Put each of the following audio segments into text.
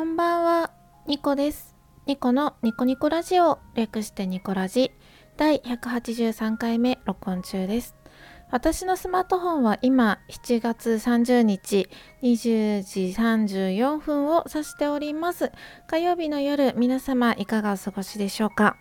こんばんは、ニコです。ニコのニコニコラジオ、略してニコラジ、第183回目録音中です。私のスマートフォンは今7月30日20時34分を指しております。火曜日の夜、皆様いかがお過ごしでしょうか？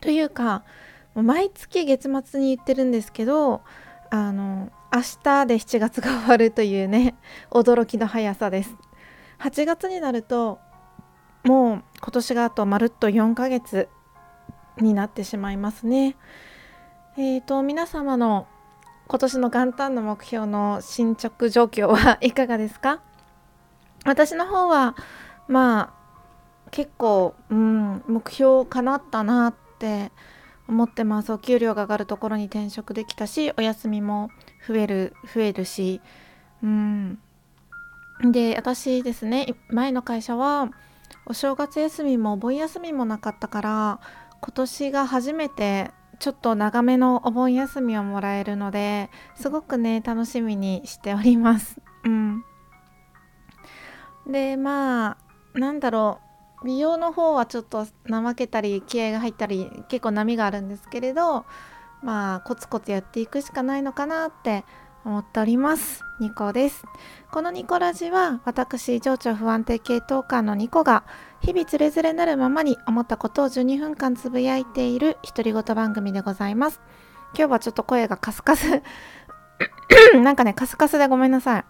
というか、もう毎月月末に言ってるんですけど、あの、明日で7月が終わるというね、驚きの速さです。8月になるともう今年があとまるっと4ヶ月になってしまいますね。えーと皆様の今年の元旦の目標の進捗状況はいかがですか？私の方はまあ結構、うん、目標かなったなって思ってます。お給料が上がるところに転職できたしお休みも増える増えるしうん。で私ですね前の会社はお正月休みもお盆休みもなかったから今年が初めてちょっと長めのお盆休みをもらえるのですごくね楽しみにしております。うん、でまあなんだろう美容の方はちょっと怠けたり気合が入ったり結構波があるんですけれどまあコツコツやっていくしかないのかなって思っております。ニコです。このニコラジは私情緒不安定系トーカーのニコが日々つれづれなるままに思ったことを12分間つぶやいている独り言番組でございます。今日はちょっと声がカスカス なんかねカスカスでごめんなさい。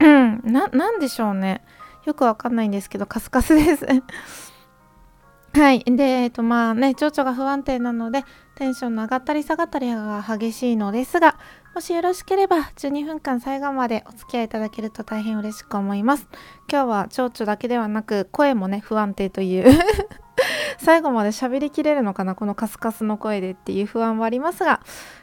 うんななんでしょうね。よくわかんないんですけどカスカスです。はい。で、えっとまあね、情緒が不安定なので、テンションの上がったり下がったりが激しいのですが、もしよろしければ12分間最後までお付き合いいただけると大変嬉しく思います。今日は情緒だけではなく、声もね、不安定という 最後まで喋りきれるのかなこのカスカスの声でっていう不安はありますが、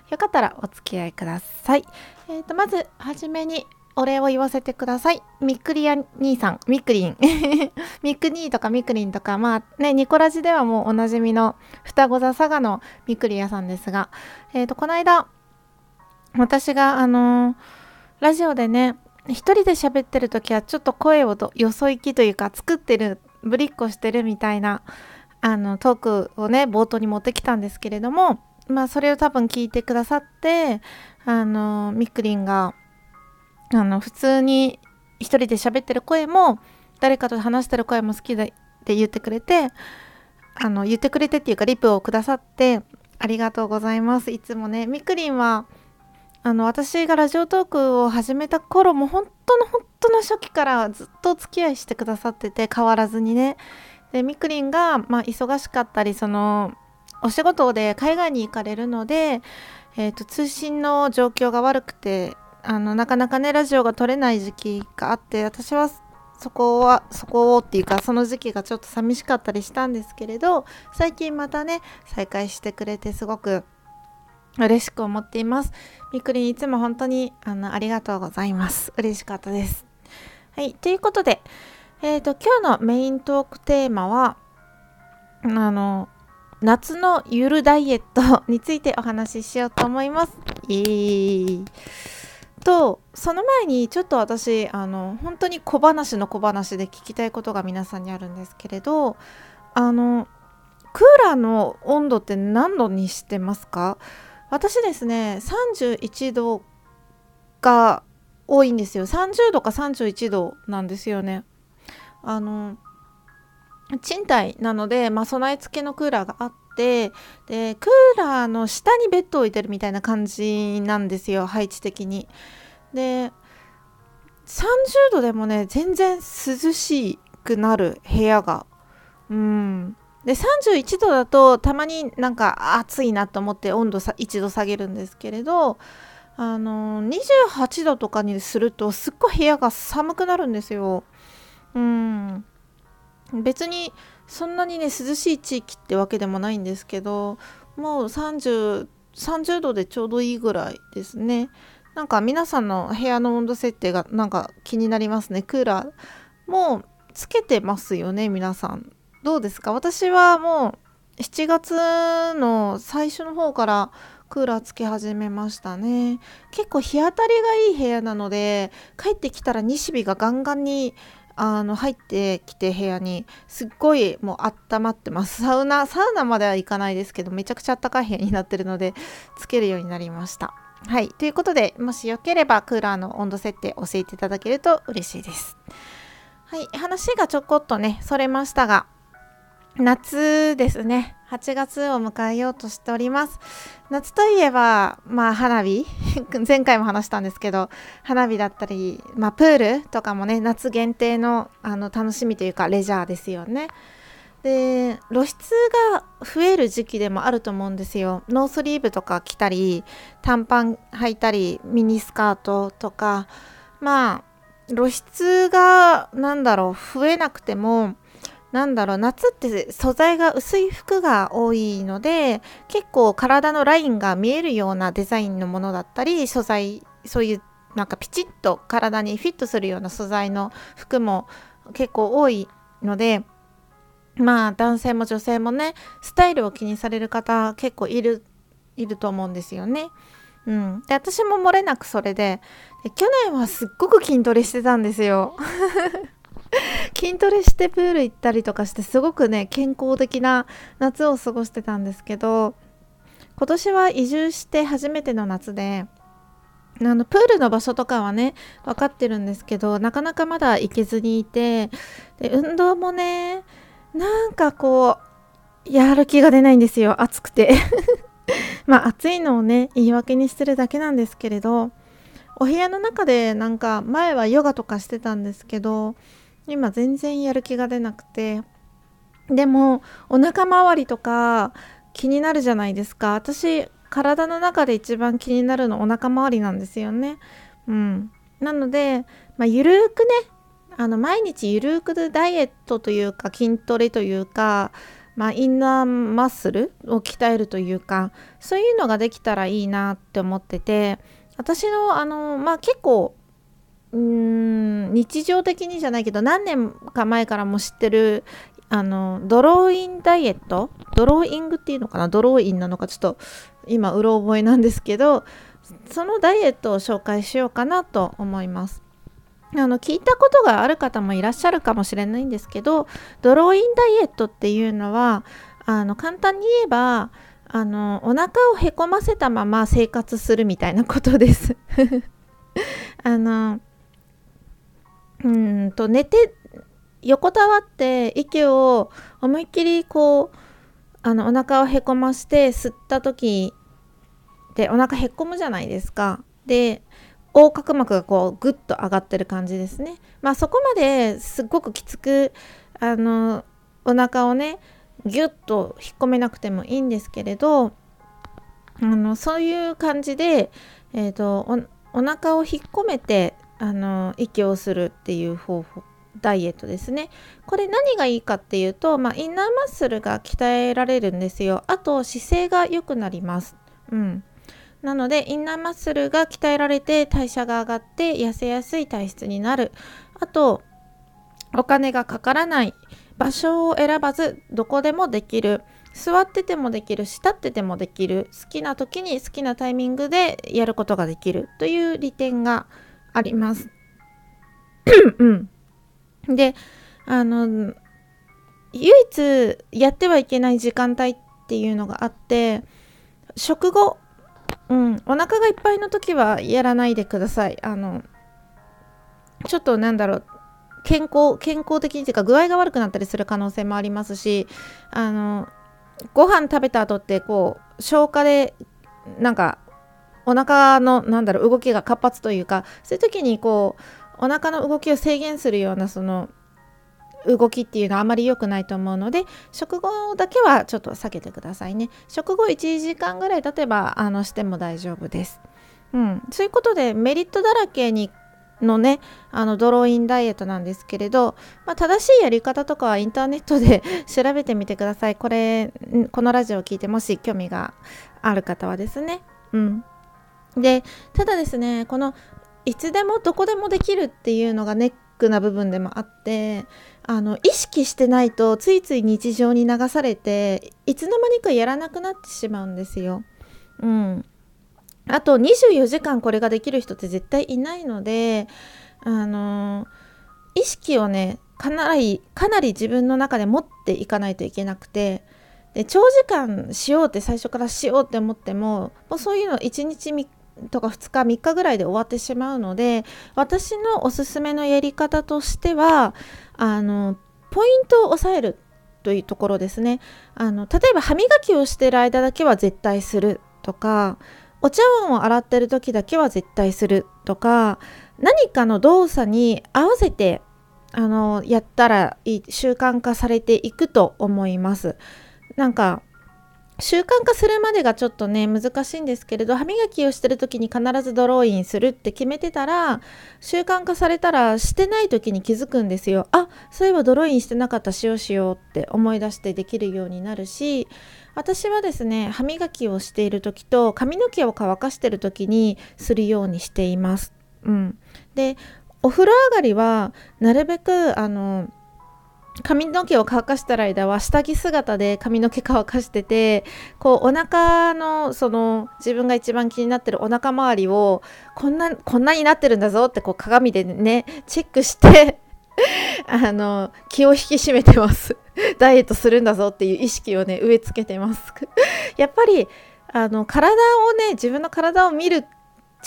よかったらお付き合いください。えっ、と、まず、はじめに、お礼を言わせてください。みっくりや兄さん、みっくりん。みっくにーとかみっくりんとか、まあね、ニコラジではもうおなじみの双子座佐賀のみっくり屋さんですが、えっ、と、この間、私が、あのーラジオでね、一人で喋ってる時はちょっと声をとよそ行きというか、作ってる、ぶりっこしてるみたいな、あの、トークをね、冒頭に持ってきたんですけれども、まあ、それを多分聞いてくださって、あのみくりんが、あの普通に一人で喋ってる声も誰かと話してる声も好きだって言ってくれてあの言ってくれてっていうかリプをくださってありがとうございます。いつもねみくりんはあの私がラジオトークを始めた頃も本当の本当の初期からずっとお付き合いしてくださってて変わらずにね。でみくりんが、まあ、忙しかったりそのお仕事で海外に行かれるので、えー、と通信の状況が悪くてあのなかなかねラジオが撮れない時期があって私はそこはそこをっていうかその時期がちょっと寂しかったりしたんですけれど最近またね再開してくれてすごく嬉しく思っています。みくりんいつも本当にあのありがとうございます。嬉しかったです。はいということでえっ、と今日のメイントークテーマはあの夏のゆるダイエットについてお話ししようと思います。イエーイ。とその前にちょっと私あの本当に小話の小話で聞きたいことが皆さんにあるんですけれどあのクーラーの温度って何度にしてますか？私ですね31度が多いんですよ30度か31度なんですよねあの賃貸なので、まあ、備え付けのクーラーがあってでクーラーの下にベッドを置いてるみたいな感じなんですよ配置的に。で30度でもね全然涼しくなる部屋が。うんで31度だとたまになんか暑いなと思って温度さ1度下げるんですけれどあの28度とかにするとすっごい部屋が寒くなるんですよ。うん。別にそんなにね涼しい地域ってわけでもないんですけどもう30 30度でちょうどいいぐらいですね。なんか皆さんの部屋の温度設定がなんか気になりますね。クーラーもつけてますよね皆さん。どうですか？私はもう7月の最初の方からクーラーつけ始めましたね。結構日当たりがいい部屋なので帰ってきたら西日がガンガンにあの入ってきて部屋にすっごいもう温まってます。サウナサウナまでは行かないですけどめちゃくちゃ暖かい部屋になってるのでつけるようになりました。はい。ということでもしよければクーラーの温度設定教えていただけると嬉しいです。はい。話がちょこっとねそれましたが夏ですね。8月を迎えようとしております。夏といえばまあ花火。前回も話したんですけど花火だったり、まあ、プールとかもね夏限定のあの楽しみというかレジャーですよね。で露出が増える時期でもあると思うんですよ。ノースリーブとか着たり短パン履いたりミニスカートとか。まあ露出が何だろう増えなくてもなんだろう夏って素材が薄い服が多いので結構体のラインが見えるようなデザインのものだったり素材そういうなんかピチッと体にフィットするような素材の服も結構多いのでまあ男性も女性もねスタイルを気にされる方結構いるいると思うんですよね。うん、で私も漏れなくそれでで去年はすっごく筋トレしてたんですよ。筋トレしてプール行ったりとかしてすごくね健康的な夏を過ごしてたんですけど今年は移住して初めての夏であのプールの場所とかはね分かってるんですけどなかなかまだ行けずにいてで運動もねなんかこうやる気が出ないんですよ。暑くて。まあ暑いのをね言い訳にしてるだけなんですけれどお部屋の中でなんか前はヨガとかしてたんですけど今全然やる気が出なくて。でもお腹周りとか気になるじゃないですか。私体の中で一番気になるのお腹周りなんですよね。うん。なので、まあ、ゆるくね。あの毎日ゆるくダイエットというか筋トレというかまあ、インナーマッスルを鍛えるというかそういうのができたらいいなって思ってて私のあのまあ結構うーん日常的にじゃないけど何年か前からも知ってるあのドローインダイエット？ドローイングっていうのかな？ドローインなのかちょっと今うろ覚えなんですけどそのダイエットを紹介しようかなと思います。あの聞いたことがある方もいらっしゃるかもしれないんですけどドローインダイエットっていうのはあの簡単に言えばあのお腹をへこませたまま生活するみたいなことです。あのうんと寝て横たわって息を思いっきりこうあのお腹をへこまして吸った時でお腹へっこむじゃないですか。で横隔膜がこうグッと上がってる感じですね。まあそこまですっごくきつくあのお腹をねギュッと引っ込めなくてもいいんですけれどあのそういう感じで、えーと、おお腹を引っ込めてあの息をするっていう方法ダイエットですね。これ何がいいかっていうと、まあ、インナーマッスルが鍛えられるんですよ。あと姿勢が良くなります。うん。なのでインナーマッスルが鍛えられて代謝が上がって痩せやすい体質になる。あとお金がかからない。場所を選ばずどこでもできる。座っててもできる。し立っててもできる。好きな時に好きなタイミングでやることができる。という利点があります。うん、であの唯一やってはいけない時間帯っていうのがあって食後、うん、お腹がいっぱいの時はやらないでください。あのちょっとなんだろう健康健康的にというか具合が悪くなったりする可能性もありますしあのご飯食べた後ってこう消化でなんかお腹のなんだろう動きが活発というかそういう時にこうお腹の動きを制限するようなその動きっていうのはあまり良くないと思うので食後だけはちょっと避けてくださいね。食後1時間ぐらい経てばあのしても大丈夫です。うん、そういうことでメリットだらけにのねあのドローインダイエットなんですけれど、まあ、正しいやり方とかはインターネットで調べてみてください。これこのラジオを聞いてもし興味がある方はですね。うん。でただですねこのいつでもどこでもできるっていうのがネックな部分でもあってあの意識してないとついつい日常に流されていつの間にかやらなくなってしまうんですよ。うん、あと24時間これができる人って絶対いないのであの意識をねかなりかなり自分の中で持っていかないといけなくてで長時間しようって最初からしようって思ってももうそういうの1日とか2日3日ぐらいで終わってしまうので私のおすすめのやり方としてはあのポイントを押さえるというところですねあの例えば歯磨きをしてる間だけは絶対するとかお茶碗を洗ってる時だけは絶対するとか何かの動作に合わせてあのやったらいい習慣化されていくと思います。なんか習慣化するまでがちょっとね難しいんですけれど歯磨きをしてる時に必ずドローインするって決めてたら習慣化されたらしてない時に気づくんですよあそういえばドローインしてなかったしようしようって思い出してできるようになるし私はですね歯磨きをしている時と髪の毛を乾かしてる時にするようにしています。うん、でお風呂上がりはなるべくあの髪の毛を乾かしてる間は下着姿で髪の毛乾かしててこうお腹のその自分が一番気になってるお腹周りをこんなこんなになってるんだぞってこう鏡でねチェックして あの気を引き締めてます。ダイエットするんだぞっていう意識をね植え付けてます。やっぱりあの体をね自分の体を見る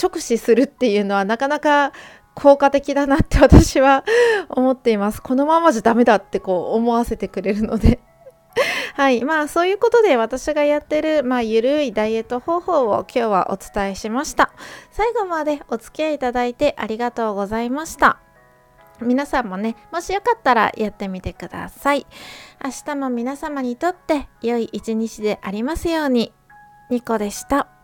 直視するっていうのはなかなか効果的だなって私は思っています。このままじゃダメだってこう思わせてくれるので はい。まあそういうことで私がやってる、まあゆるいダイエット方法を今日はお伝えしました。最後までお付き合いいただいてありがとうございました。皆さんもね、もしよかったらやってみてください。明日も皆様にとって良い一日でありますように。ニコでした。